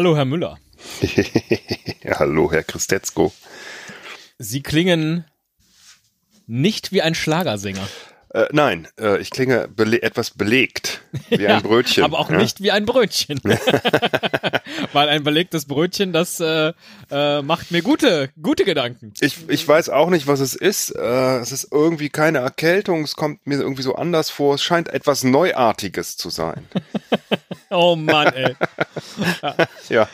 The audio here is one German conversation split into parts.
Hallo, Herr Müller. Hallo, Herr Christetzko. Sie klingen nicht wie ein Schlagersänger. Äh, nein, äh, ich klinge bele etwas belegt, wie ja, ein Brötchen. Aber auch ja? nicht wie ein Brötchen. Weil ein belegtes Brötchen, das äh, äh, macht mir gute, gute Gedanken. Ich, ich weiß auch nicht, was es ist. Äh, es ist irgendwie keine Erkältung, es kommt mir irgendwie so anders vor. Es scheint etwas Neuartiges zu sein. Oh Mann, ey. ja. ja.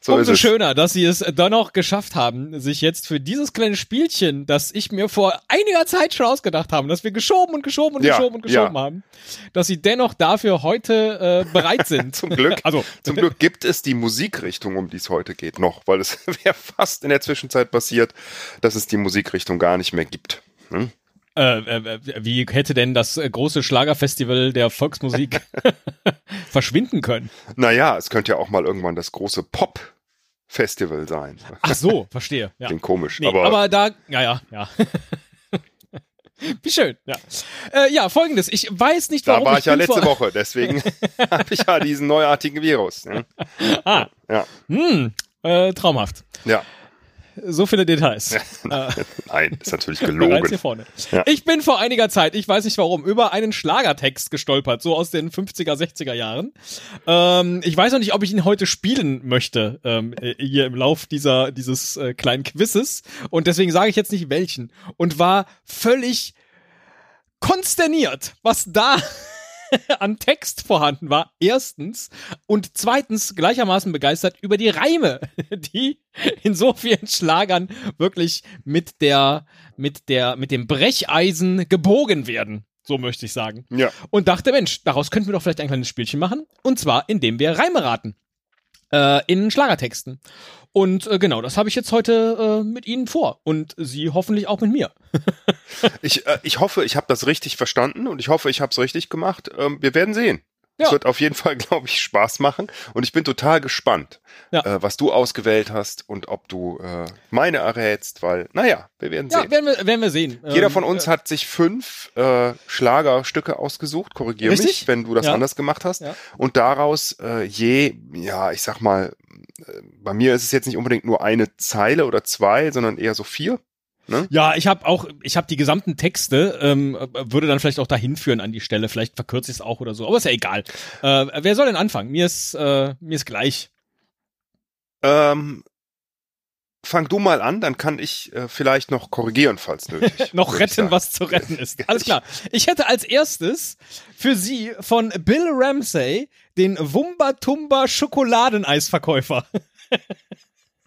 So Umso schöner, dass sie es dann noch geschafft haben, sich jetzt für dieses kleine Spielchen, das ich mir vor einiger Zeit schon ausgedacht habe, dass wir geschoben und geschoben und ja, geschoben und geschoben ja. haben, dass sie dennoch dafür heute äh, bereit sind. zum Glück. Also zum Glück gibt es die Musikrichtung, um die es heute geht, noch, weil es wäre fast in der Zwischenzeit passiert, dass es die Musikrichtung gar nicht mehr gibt. Hm? Äh, äh, wie hätte denn das große Schlagerfestival der Volksmusik verschwinden können? Naja, es könnte ja auch mal irgendwann das große Pop-Festival sein. Ach so, verstehe. Ja. Klingt komisch. Nee, aber, aber da, ja, ja, ja. Wie schön, ja. Äh, ja, folgendes, ich weiß nicht, warum. Da war ich, ich ja letzte Woche, deswegen habe ich ja diesen neuartigen Virus. Ne? Ah. Ja. Hm, äh, traumhaft. Ja. So viele Details. Nein, ist natürlich gelogen. Hier vorne. Ja. Ich bin vor einiger Zeit, ich weiß nicht warum, über einen Schlagertext gestolpert, so aus den 50er, 60er Jahren. Ähm, ich weiß noch nicht, ob ich ihn heute spielen möchte, ähm, hier im Lauf dieser, dieses äh, kleinen Quizzes. Und deswegen sage ich jetzt nicht welchen. Und war völlig konsterniert, was da an Text vorhanden war, erstens, und zweitens gleichermaßen begeistert über die Reime, die in so vielen Schlagern wirklich mit der, mit der, mit dem Brecheisen gebogen werden. So möchte ich sagen. Ja. Und dachte, Mensch, daraus könnten wir doch vielleicht ein kleines Spielchen machen. Und zwar, indem wir Reime raten. Äh, in Schlagertexten. Und äh, genau, das habe ich jetzt heute äh, mit Ihnen vor und Sie hoffentlich auch mit mir. ich, äh, ich hoffe, ich habe das richtig verstanden und ich hoffe, ich habe es richtig gemacht. Ähm, wir werden sehen. Ja. Es wird auf jeden Fall, glaube ich, Spaß machen. Und ich bin total gespannt, ja. äh, was du ausgewählt hast und ob du äh, meine errätst, weil, naja, wir werden sehen. Ja, werden wir, werden wir sehen. Jeder ähm, von uns äh, hat sich fünf äh, Schlagerstücke ausgesucht, korrigiere mich, wenn du das anders gemacht hast. Ja. Und daraus äh, je, ja, ich sag mal, äh, bei mir ist es jetzt nicht unbedingt nur eine Zeile oder zwei, sondern eher so vier. Ne? Ja, ich habe auch, ich habe die gesamten Texte, ähm, würde dann vielleicht auch dahin führen an die Stelle. Vielleicht verkürze ich es auch oder so, aber ist ja egal. Äh, wer soll denn anfangen? Mir ist, äh, mir ist gleich. Ähm, fang du mal an, dann kann ich äh, vielleicht noch korrigieren, falls nötig. noch retten, was zu retten ist. Alles klar. Ich hätte als erstes für Sie von Bill Ramsey den Wumba Tumba Schokoladeneisverkäufer.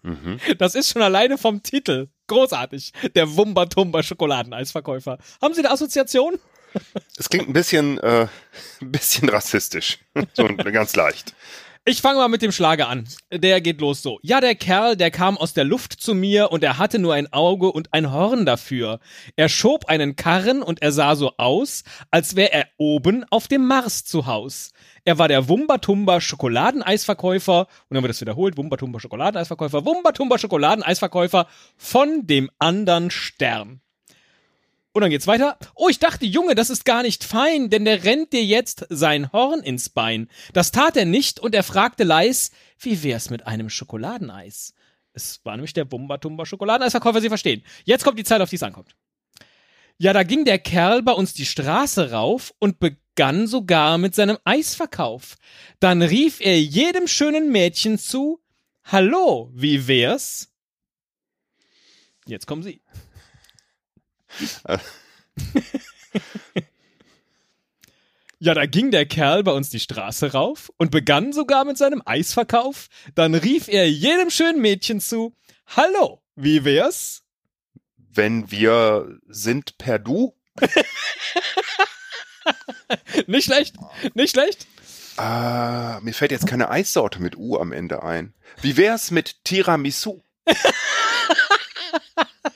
mhm. Das ist schon alleine vom Titel Großartig. Der Wumba-Tumba Schokoladeneisverkäufer. Haben Sie eine Assoziation? Es klingt ein bisschen, äh, ein bisschen rassistisch. so ganz leicht. Ich fange mal mit dem Schlager an. Der geht los so. Ja, der Kerl, der kam aus der Luft zu mir und er hatte nur ein Auge und ein Horn dafür. Er schob einen Karren und er sah so aus, als wäre er oben auf dem Mars zu Haus. Er war der Wumbatumba Schokoladeneisverkäufer und dann wird es wiederholt, Wumbatumba Schokoladeneisverkäufer, Wumbatumba Schokoladeneisverkäufer von dem anderen Stern. Und dann geht's weiter. Oh, ich dachte, Junge, das ist gar nicht fein, denn der rennt dir jetzt sein Horn ins Bein. Das tat er nicht und er fragte leis, wie wär's mit einem Schokoladeneis? Es war nämlich der Bumba-Tumba Schokoladeneisverkäufer, Sie verstehen. Jetzt kommt die Zeit, auf die es ankommt. Ja, da ging der Kerl bei uns die Straße rauf und begann sogar mit seinem Eisverkauf. Dann rief er jedem schönen Mädchen zu, Hallo, wie wär's? Jetzt kommen Sie. Ja, da ging der Kerl bei uns die Straße rauf und begann sogar mit seinem Eisverkauf. Dann rief er jedem schönen Mädchen zu, Hallo, wie wär's? Wenn wir sind per Du? nicht schlecht, nicht schlecht. Uh, mir fällt jetzt keine Eissorte mit U am Ende ein. Wie wär's mit Tiramisu?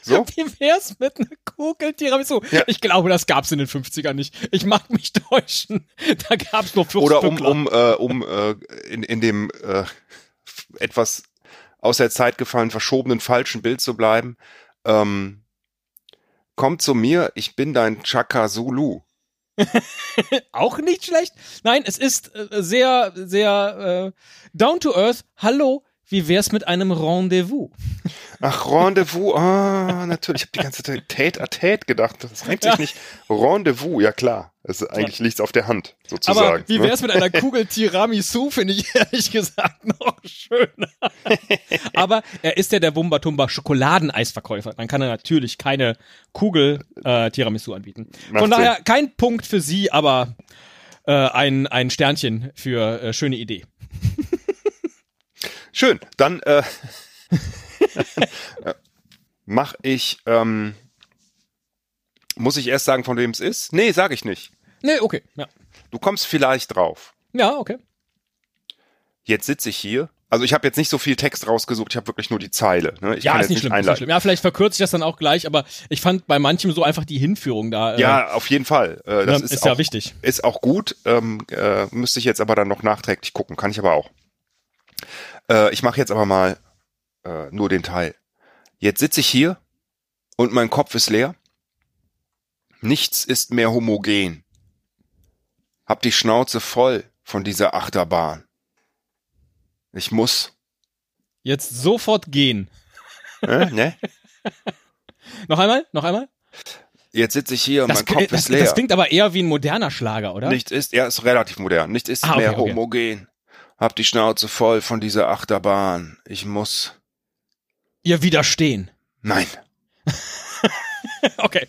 So? Wie wär's mit einer Kugel Tiramisu? Ja. Ich glaube, das gab's in den 50ern nicht. Ich mag mich täuschen. Da gab's nur Oder um, um, äh, um äh, in, in dem äh, etwas aus der Zeit gefallen verschobenen falschen Bild zu bleiben. Ähm, komm zu mir, ich bin dein Chaka Zulu. Auch nicht schlecht. Nein, es ist äh, sehr, sehr äh, down to earth. Hallo, wie wär's mit einem Rendezvous? Ach, Rendezvous, ah, natürlich. Ich habe die ganze Zeit Tät a Tät gedacht. Das reimt sich ja. nicht. Rendezvous, ja klar. Also eigentlich ja. liegt's auf der Hand, sozusagen. Aber wie ne? wär's mit einer Kugel Tiramisu, finde ich ehrlich gesagt noch schöner. Aber er ist ja der Wumbatumba Schokoladeneisverkäufer. Dann kann er natürlich keine Kugel äh, Tiramisu anbieten. Von Macht daher Sinn. kein Punkt für Sie, aber äh, ein, ein Sternchen für äh, schöne Idee. Schön, dann äh, mach ich, ähm, muss ich erst sagen, von wem es ist? Nee, sag ich nicht. Nee, okay, ja. Du kommst vielleicht drauf. Ja, okay. Jetzt sitze ich hier. Also ich habe jetzt nicht so viel Text rausgesucht, ich habe wirklich nur die Zeile. Ne? Ja, ist nicht, schlimm, ist nicht schlimm. Ja, vielleicht verkürze ich das dann auch gleich, aber ich fand bei manchem so einfach die Hinführung da. Äh, ja, auf jeden Fall. Äh, das ist, ist auch, ja wichtig. Ist auch gut. Ähm, äh, müsste ich jetzt aber dann noch nachträglich gucken. Kann ich aber auch. Äh, ich mache jetzt aber mal äh, nur den Teil. Jetzt sitze ich hier und mein Kopf ist leer. Nichts ist mehr homogen. Hab die Schnauze voll von dieser Achterbahn. Ich muss. Jetzt sofort gehen. Äh, ne? noch einmal? Noch einmal? Jetzt sitze ich hier und das, mein Kopf das, ist leer. Das klingt aber eher wie ein moderner Schlager, oder? Nicht ist, er ist relativ modern. Nicht ist ah, okay, mehr okay. homogen. Hab die Schnauze voll von dieser Achterbahn. Ich muss. Ihr widerstehen. Nein. okay.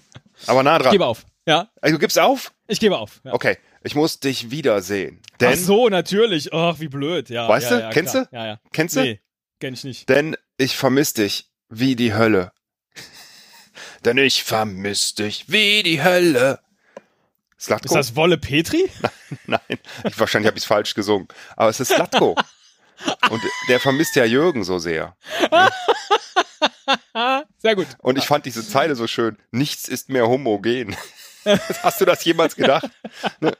Aber nah dran. Ich gebe auf. Ja. Also, du gibst auf? Ich gebe auf. Ja. Okay. Ich muss dich wiedersehen. Denn, Ach so, natürlich. Ach, wie blöd. Ja. Weißt ja, du? Ja, Kennst klar. du? Ja, ja. Kennst du? Nee, kenn ich nicht. Denn ich vermiss dich wie die Hölle. Denn ich vermiss dich wie die Hölle. Slatko? Ist das Wolle Petri? Nein, ich, wahrscheinlich habe ich es falsch gesungen. Aber es ist Slatko. Und der vermisst ja Jürgen so sehr. Sehr gut. Und ich fand diese Zeile so schön. Nichts ist mehr homogen. Hast du das jemals gedacht? Ne?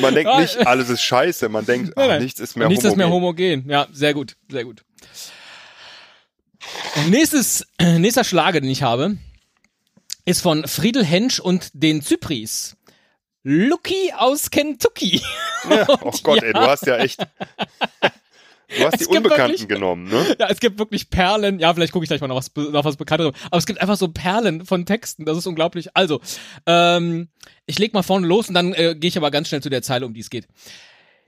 Man denkt nicht, alles ist scheiße. Man denkt, ach, nichts ist mehr nichts homogen. Nichts ist mehr homogen. Ja, sehr gut, sehr gut. Nächstes, nächster Schlage, den ich habe, ist von Friedel Hensch und den Zypris. Lucky aus Kentucky. Ja, oh Gott, ja. ey, du hast ja echt. Du hast es die Unbekannten wirklich, genommen, ne? Ja, es gibt wirklich Perlen. Ja, vielleicht gucke ich gleich mal noch was, noch was Bekannteres. Aber es gibt einfach so Perlen von Texten. Das ist unglaublich. Also, ähm, ich leg mal vorne los und dann äh, gehe ich aber ganz schnell zu der Zeile, um die es geht.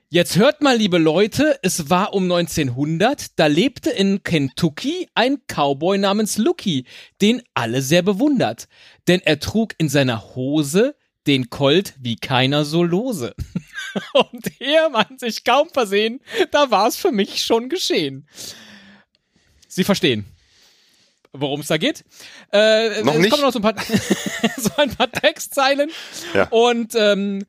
Jetzt hört mal, liebe Leute, es war um 1900, da lebte in Kentucky ein Cowboy namens Lucky, den alle sehr bewundert. Denn er trug in seiner Hose den Colt wie keiner so lose. Und ehe man sich kaum versehen, da war es für mich schon geschehen. Sie verstehen, worum es da geht. Äh, noch es nicht. kommen noch so ein paar, so ein paar Textzeilen. Ja. Und ähm,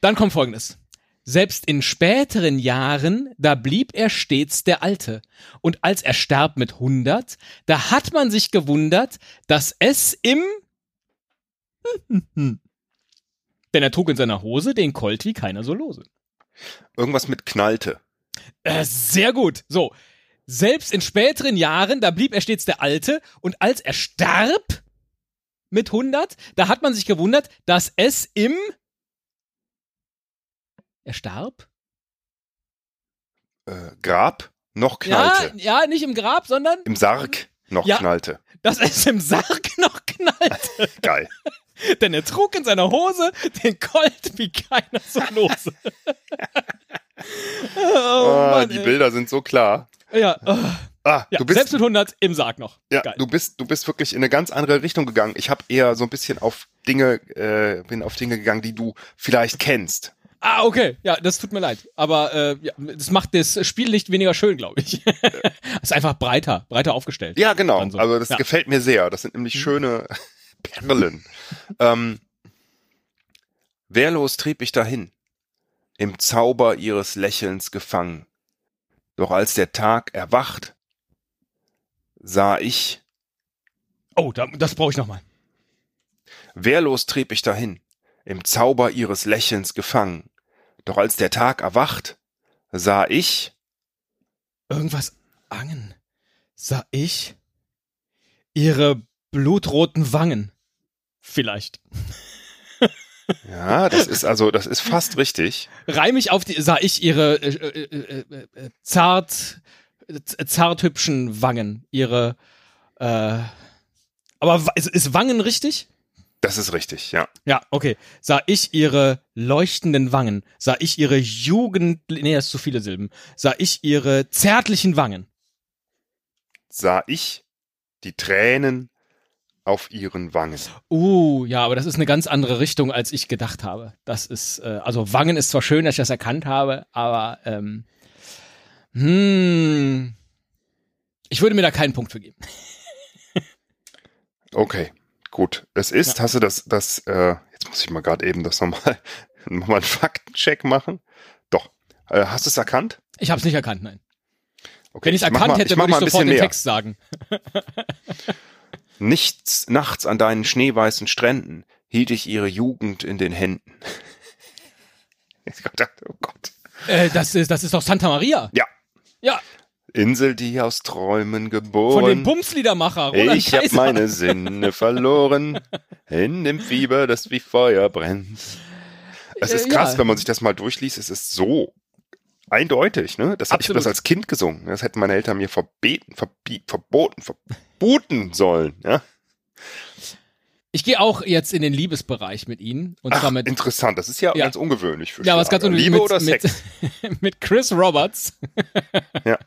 dann kommt folgendes. Selbst in späteren Jahren, da blieb er stets der Alte. Und als er starb mit 100, da hat man sich gewundert, dass es im denn er trug in seiner Hose den Colt wie keiner so lose. Irgendwas mit knallte. Äh, sehr gut. So. Selbst in späteren Jahren, da blieb er stets der Alte und als er starb mit 100, da hat man sich gewundert, dass es im er starb? Äh, Grab noch knallte. Ja, ja, nicht im Grab, sondern im Sarg noch ja, knallte. Dass es im Sarg noch knallte. Geil. Denn er trug in seiner Hose den Colt wie keiner so lose. oh, oh, Mann, die ey. Bilder sind so klar. Ja. Oh. Ah, ja, du bist, selbst mit 100 im Sarg noch. Ja, Geil. du bist, du bist wirklich in eine ganz andere Richtung gegangen. Ich habe eher so ein bisschen auf Dinge, äh, bin auf Dinge gegangen, die du vielleicht kennst. Ah, okay. Ja, das tut mir leid. Aber äh, ja, das macht das Spiel nicht weniger schön, glaube ich. ist einfach breiter, breiter aufgestellt. Ja, genau. So. Also das ja. gefällt mir sehr. Das sind nämlich mhm. schöne Perlen. ähm, wehrlos trieb ich dahin, im Zauber ihres Lächelns gefangen. Doch als der Tag erwacht, sah ich. Oh, da, das brauche ich nochmal. Wehrlos trieb ich dahin, im Zauber ihres Lächelns gefangen. Doch als der Tag erwacht, sah ich. Irgendwas angen. Sah ich ihre blutroten Wangen. Vielleicht. Ja, das ist also, das ist fast richtig. Reim ich auf die, sah ich ihre äh, äh, äh, äh zart, zart hübschen Wangen, ihre, äh, aber ist, ist Wangen richtig? Das ist richtig, ja. Ja, okay. Sah ich ihre leuchtenden Wangen, sah ich ihre Jugend, nee, das ist zu viele Silben, sah ich ihre zärtlichen Wangen. Sah ich die Tränen auf ihren Wangen. Uh, ja, aber das ist eine ganz andere Richtung, als ich gedacht habe. Das ist, äh, also Wangen ist zwar schön, dass ich das erkannt habe, aber ähm, hm, ich würde mir da keinen Punkt für geben. okay, gut. Es ist, ja. hast du das, das, äh, jetzt muss ich mal gerade eben das nochmal, nochmal einen Faktencheck machen. Doch. Äh, hast du es erkannt? Ich habe es nicht erkannt, nein. Okay, Wenn ich es erkannt mal, hätte, würde ich sofort den näher. Text sagen. Nichts, nachts an deinen schneeweißen Stränden hielt ich ihre Jugend in den Händen. oh Gott. Äh, das, ist, das ist doch Santa Maria. Ja. Ja. Insel, die aus Träumen geboren. Von dem Bumsliedermacher, Roland Ich Kaiser. hab meine Sinne verloren. In dem Fieber, das wie Feuer brennt. Es ist krass, ja. wenn man sich das mal durchliest. Es ist so eindeutig, ne? Das habe ich das als Kind gesungen. Das hätten meine Eltern mir verbeten, verboten, verboten sollen, ja? Ich gehe auch jetzt in den Liebesbereich mit Ihnen. Und Ach, mit, interessant, das ist ja, ja. ganz ungewöhnlich für Ja, was ganz ungewöhnlich. Liebe mit, oder Sex? Mit, mit Chris Roberts. ja.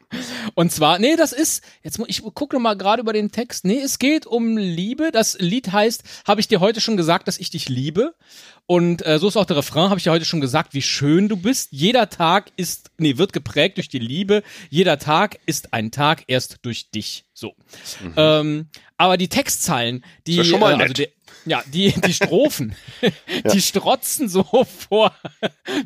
Und zwar, nee, das ist, jetzt ich gucke mal gerade über den Text. Nee, es geht um Liebe. Das Lied heißt, habe ich dir heute schon gesagt, dass ich dich liebe. Und äh, so ist auch der Refrain, habe ich ja heute schon gesagt, wie schön du bist. Jeder Tag ist, nee, wird geprägt durch die Liebe. Jeder Tag ist ein Tag erst durch dich. So. Mhm. Ähm, aber die Textzeilen, die, schon mal äh, also die, ja, die, die Strophen, ja. die strotzen so vor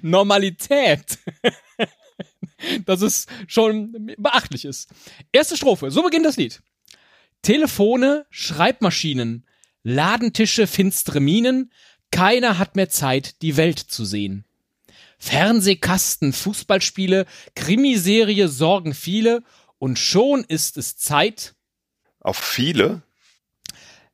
Normalität. dass es schon beachtlich ist. Erste Strophe, so beginnt das Lied. Telefone, Schreibmaschinen, Ladentische, finstere Minen, keiner hat mehr Zeit, die Welt zu sehen. Fernsehkasten, Fußballspiele, Krimiserie sorgen viele und schon ist es Zeit. Auf viele?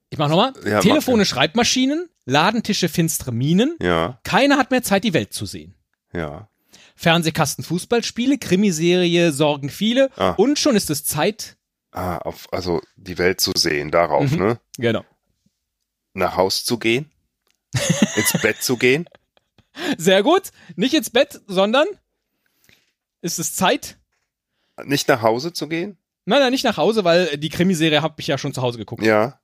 Ich mach nochmal. Ja, Telefone, mach, Schreibmaschinen, Ladentische, finstere Minen. Ja. Keiner hat mehr Zeit, die Welt zu sehen. Ja. Fernsehkasten, Fußballspiele, Krimiserie sorgen viele ah. und schon ist es Zeit. Ah, auf, also die Welt zu sehen, darauf, mhm. ne? Genau. Nach Haus zu gehen? ins Bett zu gehen? Sehr gut. Nicht ins Bett, sondern ist es Zeit? Nicht nach Hause zu gehen? Nein, nein, nicht nach Hause, weil die Krimiserie habe ich ja schon zu Hause geguckt. Ja.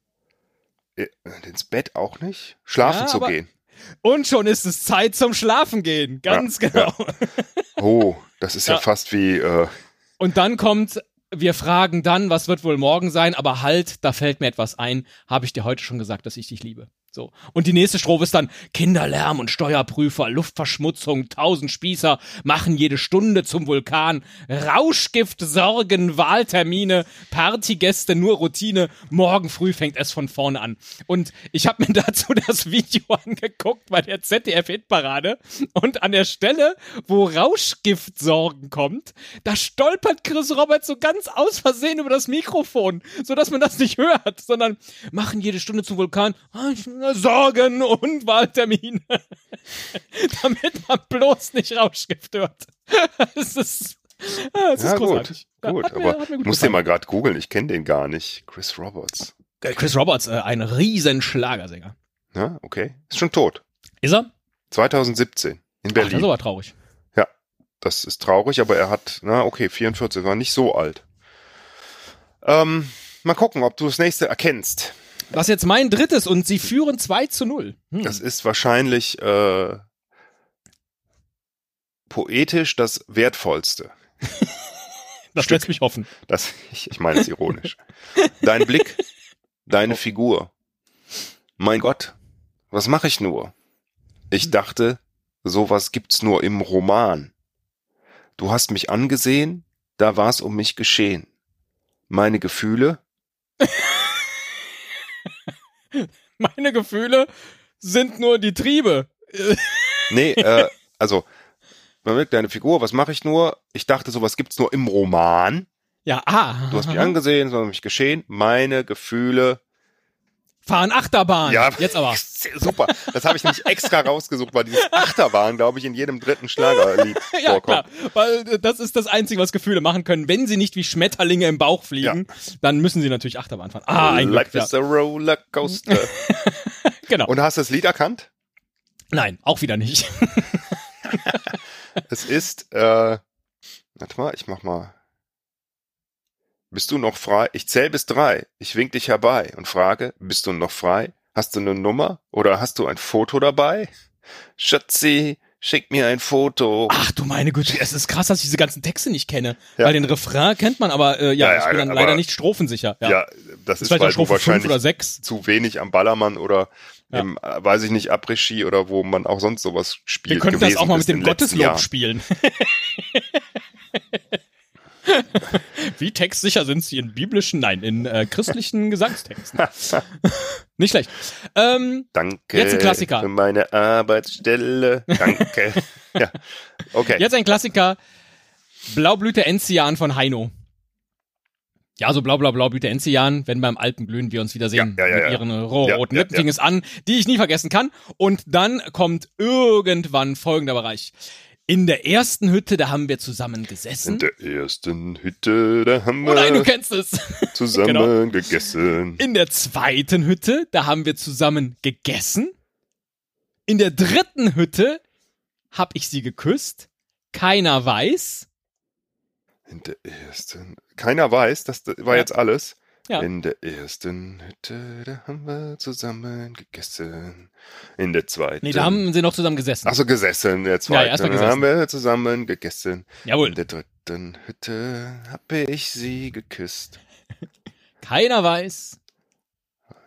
Äh, ins Bett auch nicht? Schlafen ja, zu gehen. Und schon ist es Zeit zum Schlafen gehen. Ganz ja, genau. Ja. Oh, das ist ja, fast wie. Äh Und dann kommt, wir fragen dann, was wird wohl morgen sein, aber halt, da fällt mir etwas ein. Habe ich dir heute schon gesagt, dass ich dich liebe. So. Und die nächste Strophe ist dann Kinderlärm und Steuerprüfer, Luftverschmutzung, tausend Spießer machen jede Stunde zum Vulkan, Rauschgift, Sorgen, Wahltermine, Partygäste, nur Routine, morgen früh fängt es von vorne an. Und ich habe mir dazu das Video angeguckt bei der ZDF-Hitparade und an der Stelle, wo Rauschgift-Sorgen kommt, da stolpert Chris Roberts so ganz aus Versehen über das Mikrofon, sodass man das nicht hört, sondern machen jede Stunde zum Vulkan, Sorgen und Wahltermine. Damit man bloß nicht Rauschgift hört. das ist, das ist ja, großartig. Gut, gut ja, aber ich muss den mal gerade googeln, ich kenne den gar nicht. Chris Roberts. Äh, Chris Roberts, äh, ein riesen Schlagersänger. Ja, okay. Ist schon tot. Ist er? 2017 in Berlin. Ach, das ist aber traurig. Ja, das ist traurig, aber er hat, na okay, 44, war nicht so alt. Ähm, mal gucken, ob du das nächste erkennst. Das ist jetzt mein drittes und sie führen 2 zu 0. Hm. Das ist wahrscheinlich äh, poetisch das Wertvollste. das lässt mich hoffen. Das, ich, ich meine es ironisch. Dein Blick, deine Figur. Mein Gott, was mache ich nur? Ich dachte, sowas gibt's nur im Roman. Du hast mich angesehen, da war's um mich geschehen. Meine Gefühle Meine Gefühle sind nur die Triebe. nee, äh, also, man merkt deine Figur, was mache ich nur? Ich dachte, sowas gibt's nur im Roman. Ja, ah. Du hast mich angesehen, sondern mich geschehen. Meine Gefühle Fahren Achterbahn. Ja, jetzt aber. Super. Das habe ich nicht extra rausgesucht, weil dieses Achterbahn, glaube ich, in jedem dritten Schlagerlied ja, vorkommt. Klar, weil das ist das Einzige, was Gefühle machen können. Wenn sie nicht wie Schmetterlinge im Bauch fliegen, ja. dann müssen sie natürlich Achterbahn fahren. Ah, ein Life Glück, is ja. a rollercoaster. genau. Und hast du das Lied erkannt? Nein, auch wieder nicht. es ist, äh, warte mal, ich mach mal. Bist du noch frei? Ich zähl bis drei. Ich wink dich herbei und frage, bist du noch frei? Hast du eine Nummer oder hast du ein Foto dabei? Schatzi, schick mir ein Foto. Ach du meine Güte, es ist krass, dass ich diese ganzen Texte nicht kenne. Ja. Weil den Refrain kennt man, aber äh, ja, ja, ich bin dann leider nicht strophensicher. Ja, ja das, ist, ist weil du wahrscheinlich oder sechs. zu wenig am Ballermann oder im, äh, weiß ich nicht, Après-Ski oder wo man auch sonst sowas spielt. Wir könnten das auch mal mit dem Gotteslob spielen. Wie textsicher sind sie in biblischen, nein, in äh, christlichen Gesangstexten? Nicht schlecht. Ähm, Danke jetzt ein Klassiker. für meine Arbeitsstelle. Danke. ja. Okay. Jetzt ein Klassiker. Blaublüte Enzian von Heino. Ja, so blau, blau, blau, Blüte Enzian, wenn beim Alpenglühen wir uns wiedersehen. Ja, ja, ja, mit ihren roten ja, Lippen fing es an, die ich nie vergessen kann. Und dann kommt irgendwann folgender Bereich. In der ersten Hütte, da haben wir zusammen gesessen. In der ersten Hütte, da haben wir oh nein, du kennst es. zusammen genau. gegessen. In der zweiten Hütte, da haben wir zusammen gegessen. In der dritten Hütte hab ich sie geküsst. Keiner weiß. In der ersten. Keiner weiß, das war ja. jetzt alles. Ja. In der ersten Hütte, da haben wir zusammen gegessen. In der zweiten. Nee, da haben sie noch zusammen gesessen. Ach so, gesessen. In der zweiten ja, gesessen. haben wir zusammen gegessen. Jawohl. In der dritten Hütte habe ich sie geküsst. Keiner weiß.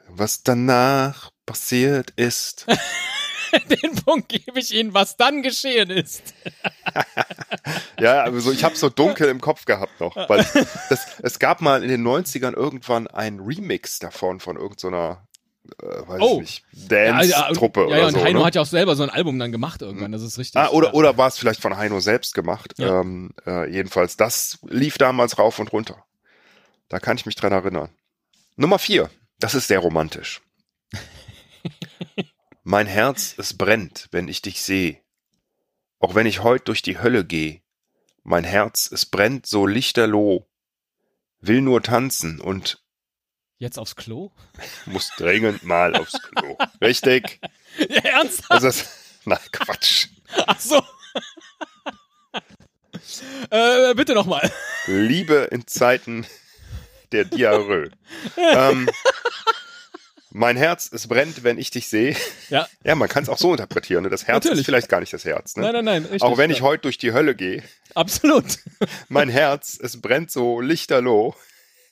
Was danach passiert ist. Den Punkt gebe ich Ihnen, was dann geschehen ist. ja, also ich habe so dunkel im Kopf gehabt noch, weil das, es gab mal in den 90ern irgendwann ein Remix davon von irgendeiner äh, weiß oh. ich nicht, Dance-Truppe ja, ja, oder ja, und so. Heino ne? hat ja auch selber so ein Album dann gemacht irgendwann, das ist richtig. Ah, oder, oder war es vielleicht von Heino selbst gemacht? Ähm, äh, jedenfalls, das lief damals rauf und runter. Da kann ich mich dran erinnern. Nummer vier, das ist sehr romantisch. Mein Herz, es brennt, wenn ich dich seh. Auch wenn ich heut durch die Hölle geh. Mein Herz, es brennt so lichterloh. Will nur tanzen und Jetzt aufs Klo? muss dringend mal aufs Klo. Richtig? Ja, ernsthaft? Das ist, na Quatsch. Ach so. äh, bitte nochmal. Liebe in Zeiten der Diarrhoe. ähm, mein Herz, es brennt, wenn ich dich sehe. Ja. Ja, man kann es auch so interpretieren. Ne? Das Herz Natürlich. ist vielleicht gar nicht das Herz. Ne? Nein, nein, nein. Richtig, auch wenn ich heute durch die Hölle gehe, Absolut. mein Herz, es brennt so lichterloh,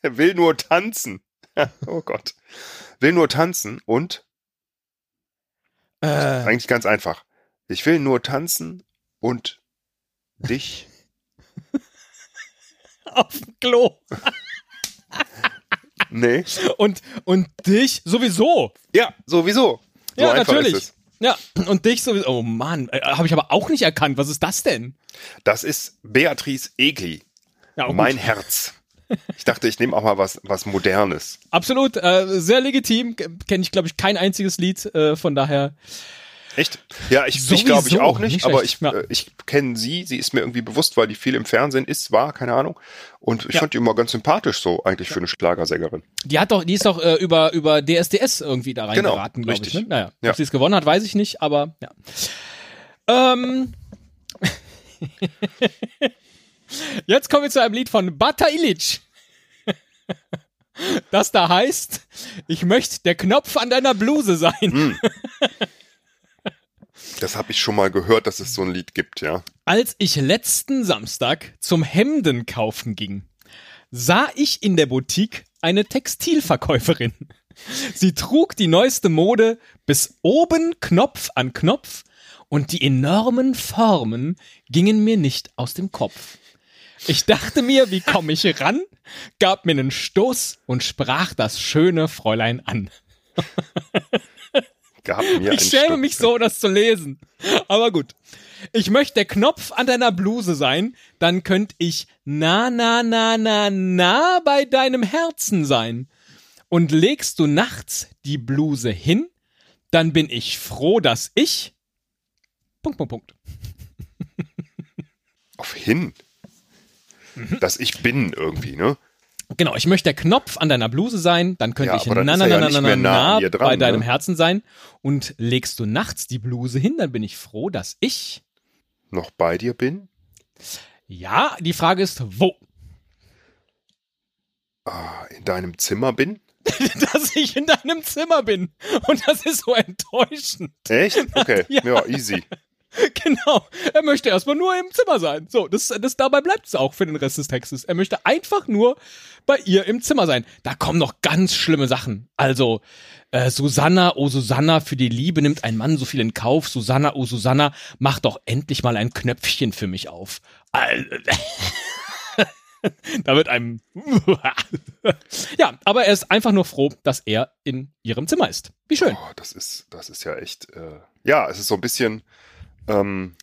will nur tanzen. oh Gott. Will nur tanzen und Äh, eigentlich ganz einfach. Ich will nur tanzen und dich. auf dem Klo. Nee. Und, und dich sowieso. Ja, sowieso. So ja, natürlich. Ja, und dich sowieso. Oh Mann, äh, habe ich aber auch nicht erkannt. Was ist das denn? Das ist Beatrice Egli. Ja, gut. Mein Herz. Ich dachte, ich nehme auch mal was, was Modernes. Absolut, äh, sehr legitim. Kenne ich, glaube ich, kein einziges Lied. Äh, von daher. Echt? Ja, ich, ich glaube ich auch nicht, nicht aber ich, Ja. äh, ich kenne sie, sie ist mir irgendwie bewusst, weil die viel im Fernsehen ist, war, keine Ahnung. Und ich Ja. fand die immer ganz sympathisch so, eigentlich für eine Schlagersängerin. Die hat doch, die ist doch äh, über über DSDS irgendwie da Genau, reingeraten, glaube ich. Ne? Naja, Ja. ob sie es gewonnen hat, weiß ich nicht, aber ja. Ähm. Jetzt kommen wir zu einem Lied von Bata Ilic. Das da heißt, ich möchte der Knopf an deiner Bluse sein. Hm. Das habe ich schon mal gehört, dass es so ein Lied gibt, ja. Als ich letzten Samstag zum Hemden kaufen ging, sah ich in der Boutique eine Textilverkäuferin. Sie trug die neueste Mode bis oben Knopf an Knopf und die enormen Formen gingen mir nicht aus dem Kopf. Ich dachte mir, wie komme ich ran, gab mir einen Stoß und sprach das schöne Fräulein an. Gab mir Ich schäme Stück. mich so, das zu lesen. Aber gut. Ich möchte der Knopf an deiner Bluse sein, dann könnte ich na, na, na, na, na bei deinem Herzen sein. Und legst du nachts die Bluse hin, dann bin ich froh, dass ich. Punkt, Punkt, Punkt. Auf hin? Mhm. Dass ich bin irgendwie, ne? Genau, ich möchte der Knopf an deiner Bluse sein, dann könnte ja, ich na, na, na, na, na, na, dran, bei deinem ne? Herzen sein. Und legst du nachts die Bluse hin, dann bin ich froh, dass ich noch bei dir bin. Ja, die Frage ist, wo? Ah, in deinem Zimmer bin? dass ich in deinem Zimmer bin. Und das ist so enttäuschend. Echt? Okay. ja, ja easy. Genau. Er möchte erstmal nur im Zimmer sein. So, das, das dabei bleibt es auch für den Rest des Textes. Er möchte einfach nur bei ihr im Zimmer sein. Da kommen noch ganz schlimme Sachen. Also, äh, Susanna, oh Susanna, für die Liebe nimmt ein Mann so viel in Kauf. Susanna, oh Susanna, mach doch endlich mal ein Knöpfchen für mich auf. da wird einem. ja, aber er ist einfach nur froh, dass er in ihrem Zimmer ist. Wie schön. Oh, das ist, das ist ja echt. Äh, ja, es ist so ein bisschen ähm,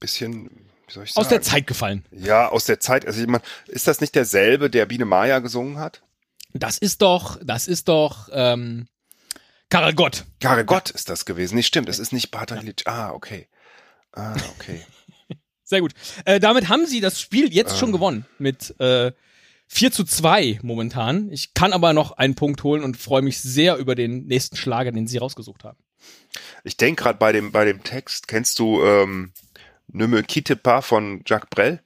bisschen, wie soll ich sagen? Aus der Zeit gefallen. Ja, aus der Zeit. Also ich meine, ist das nicht derselbe, der Biene Maya gesungen hat? Das ist doch, das ist doch, ähm, Karel Gott. Karel Gott ist das gewesen. Nicht stimmt, es ist nicht Bartalic. Ah, okay. Ah, okay. Sehr gut. Äh, damit haben sie das Spiel jetzt ähm. schon gewonnen. Mit äh, 4 zu 2 momentan. Ich kann aber noch einen Punkt holen und freue mich sehr über den nächsten Schlager, den sie rausgesucht haben. Ich denke gerade bei dem, bei dem Text, kennst du ähm, Ne me quitte pas von Jacques Brel?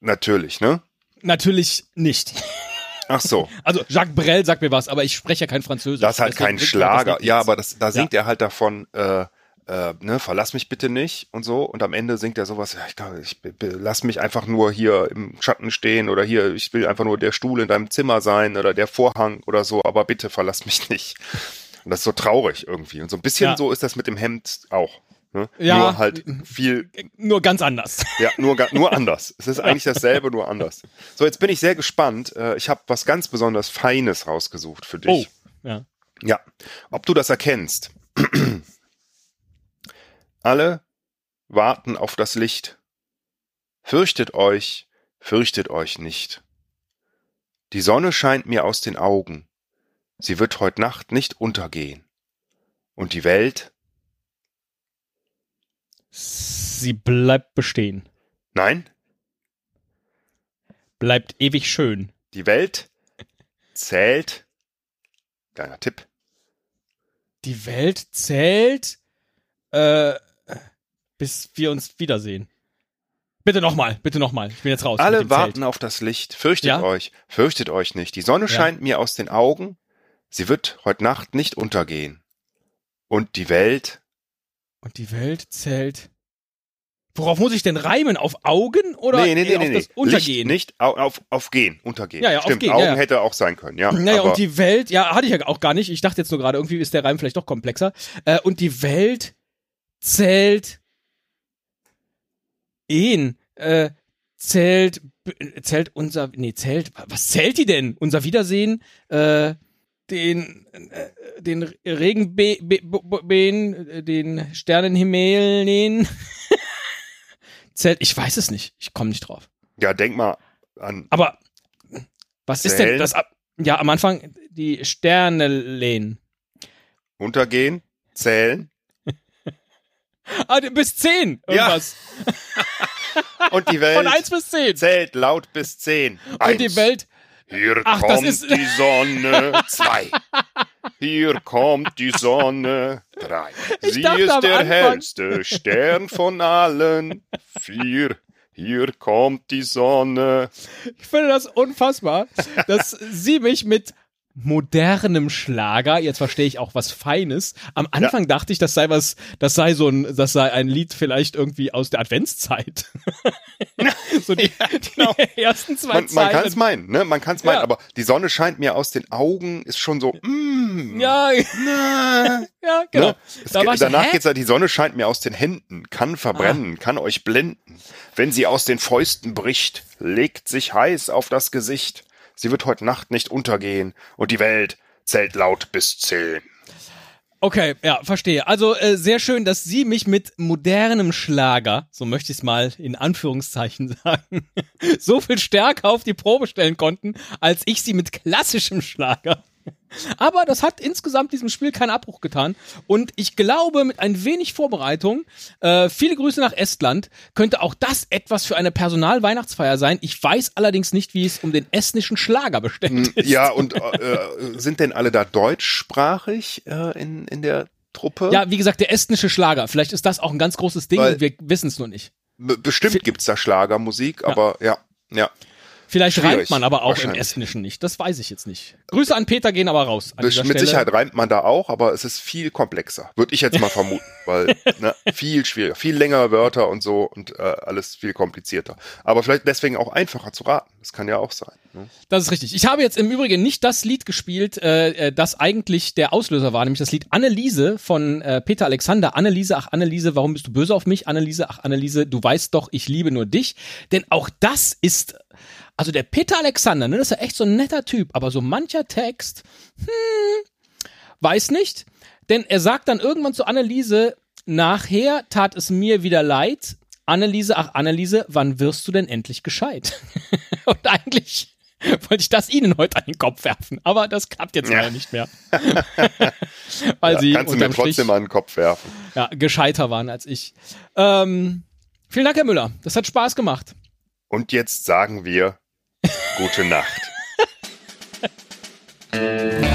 Natürlich, ne? Natürlich nicht. Ach so. Also Jacques Brel sagt mir was, aber ich spreche ja kein Französisch. Das ist halt kein Schlager. Ja, aber das, da singt ja. er halt davon, äh, äh, ne, verlass mich bitte nicht und so. Und am Ende singt er sowas, ja, ich, glaube, ich lass mich einfach nur hier im Schatten stehen oder hier, ich will einfach nur der Stuhl in deinem Zimmer sein oder der Vorhang oder so, aber bitte verlass mich nicht. Und das ist so traurig irgendwie. Und so ein bisschen ja. so ist das mit dem Hemd auch. Ne? Ja, nur halt viel. Nur ganz anders. Ja, nur, nur anders. Es ist eigentlich dasselbe, nur anders. So, jetzt bin ich sehr gespannt. Äh, ich habe was ganz besonders Feines rausgesucht für dich. Oh, ja. Ja, ob du das erkennst. Alle warten auf das Licht. Fürchtet euch, fürchtet euch nicht. Die Sonne scheint mir aus den Augen. Sie wird heut Nacht nicht untergehen. Und die Welt? Sie bleibt bestehen. Nein? Bleibt ewig schön. Die Welt zählt. Kleiner Tipp. Die Welt zählt, äh, bis wir uns wiedersehen. Bitte nochmal, bitte nochmal. Ich bin jetzt raus. Alle warten Zelt. auf das Licht. Fürchtet ja? euch, fürchtet euch nicht. Die Sonne ja. scheint mir aus den Augen. Sie wird heute Nacht nicht untergehen. Und die Welt? Und die Welt zählt. Worauf muss ich denn reimen? Auf Augen oder nee, nee, nee, auf nee, das Untergehen? Licht nicht, auf, auf Gehen, Untergehen. Ja, ja, Stimmt, auf Gehen, Augen ja, ja. hätte auch sein können, ja. Naja, und die Welt, ja, hatte ich ja auch gar nicht. Ich dachte jetzt nur gerade, irgendwie ist der Reim vielleicht doch komplexer. Äh, und die Welt zählt Ehen, äh, zählt, zählt unser, nee, zählt, was zählt die denn? Unser Wiedersehen, äh, den, äh, den Regenbeen, den Sternenhimmel, zählt, ich weiß es nicht, ich komme nicht drauf. Ja, denk mal an. Aber was ist denn das? Ja, am Anfang die Sterne lehnen. Untergehen, zählen. ah, bis zehn. Irgendwas. Ja. Und die Welt. Von eins bis zehn. Zählt laut bis zehn. Eins. Und die Welt. Hier Ach, kommt die Sonne. Zwei. Hier kommt die Sonne. Drei. Ich Sie ist der Anfang. hellste Stern von allen. Vier. Hier kommt die Sonne. Ich finde das unfassbar, dass sie mich mit modernem Schlager. Jetzt verstehe ich auch was Feines. Am Anfang ja. dachte ich, das sei was, das sei so ein, das sei ein Lied vielleicht irgendwie aus der Adventszeit. so die, ja, genau. die ersten zwei Man, man kann es meinen, ne? Man kann es meinen, ja. aber die Sonne scheint mir aus den Augen, ist schon so, mm, ja, na, ja, genau. Ne? Da geht, danach so, geht's ja, die Sonne scheint mir aus den Händen, kann verbrennen, ah. kann euch blenden. Wenn sie aus den Fäusten bricht, legt sich heiß auf das Gesicht. Sie wird heute Nacht nicht untergehen und die Welt zählt laut bis zehn. Okay, ja, verstehe. Also äh, sehr schön, dass Sie mich mit modernem Schlager, so möchte ich es mal in Anführungszeichen sagen, so viel stärker auf die Probe stellen konnten, als ich Sie mit klassischem Schlager. Aber das hat insgesamt diesem Spiel keinen Abbruch getan. Und ich glaube, mit ein wenig Vorbereitung, äh, viele Grüße nach Estland, könnte auch das etwas für eine Personalweihnachtsfeier sein. Ich weiß allerdings nicht, wie es um den estnischen Schlager bestellt hm, ist. Ja, und äh, sind denn alle da deutschsprachig äh, in, in der Truppe? Ja, wie gesagt, der estnische Schlager. Vielleicht ist das auch ein ganz großes Ding Weil und wir wissen es nur nicht. Bestimmt gibt's da Schlagermusik, aber ja, ja. Vielleicht reimt man aber auch im Estnischen nicht. Das weiß ich jetzt nicht. Grüße an Peter gehen aber raus. Mit Stelle. Sicherheit reimt man da auch, aber es ist viel komplexer. Würde ich jetzt mal vermuten, weil ne, viel schwieriger, viel längere Wörter und so und äh, alles viel komplizierter. Aber vielleicht deswegen auch einfacher zu raten. Das kann ja auch sein. Ne? Das ist richtig. Ich habe jetzt im Übrigen nicht das Lied gespielt, äh, äh, das eigentlich der Auslöser war, nämlich das Lied Anneliese von äh, Peter Alexander. Anneliese, ach Anneliese, warum bist du böse auf mich? Anneliese, ach Anneliese, du weißt doch, ich liebe nur dich. Denn auch das ist also der Peter Alexander, ne, das ist ja echt so ein netter Typ, aber so mancher Text, hm, weiß nicht. Denn er sagt dann irgendwann zu Anneliese, nachher tat es mir wieder leid. Anneliese, ach Anneliese, wann wirst du denn endlich gescheit? Und eigentlich wollte ich das Ihnen heute an den Kopf werfen, aber das klappt jetzt ja. leider nicht mehr. Weil ja, Sie kannst du mir trotzdem Strich, an den Kopf werfen. Ja, gescheiter waren als ich. Ähm, vielen Dank, Herr Müller. Das hat Spaß gemacht. Und jetzt sagen wir Gute Nacht.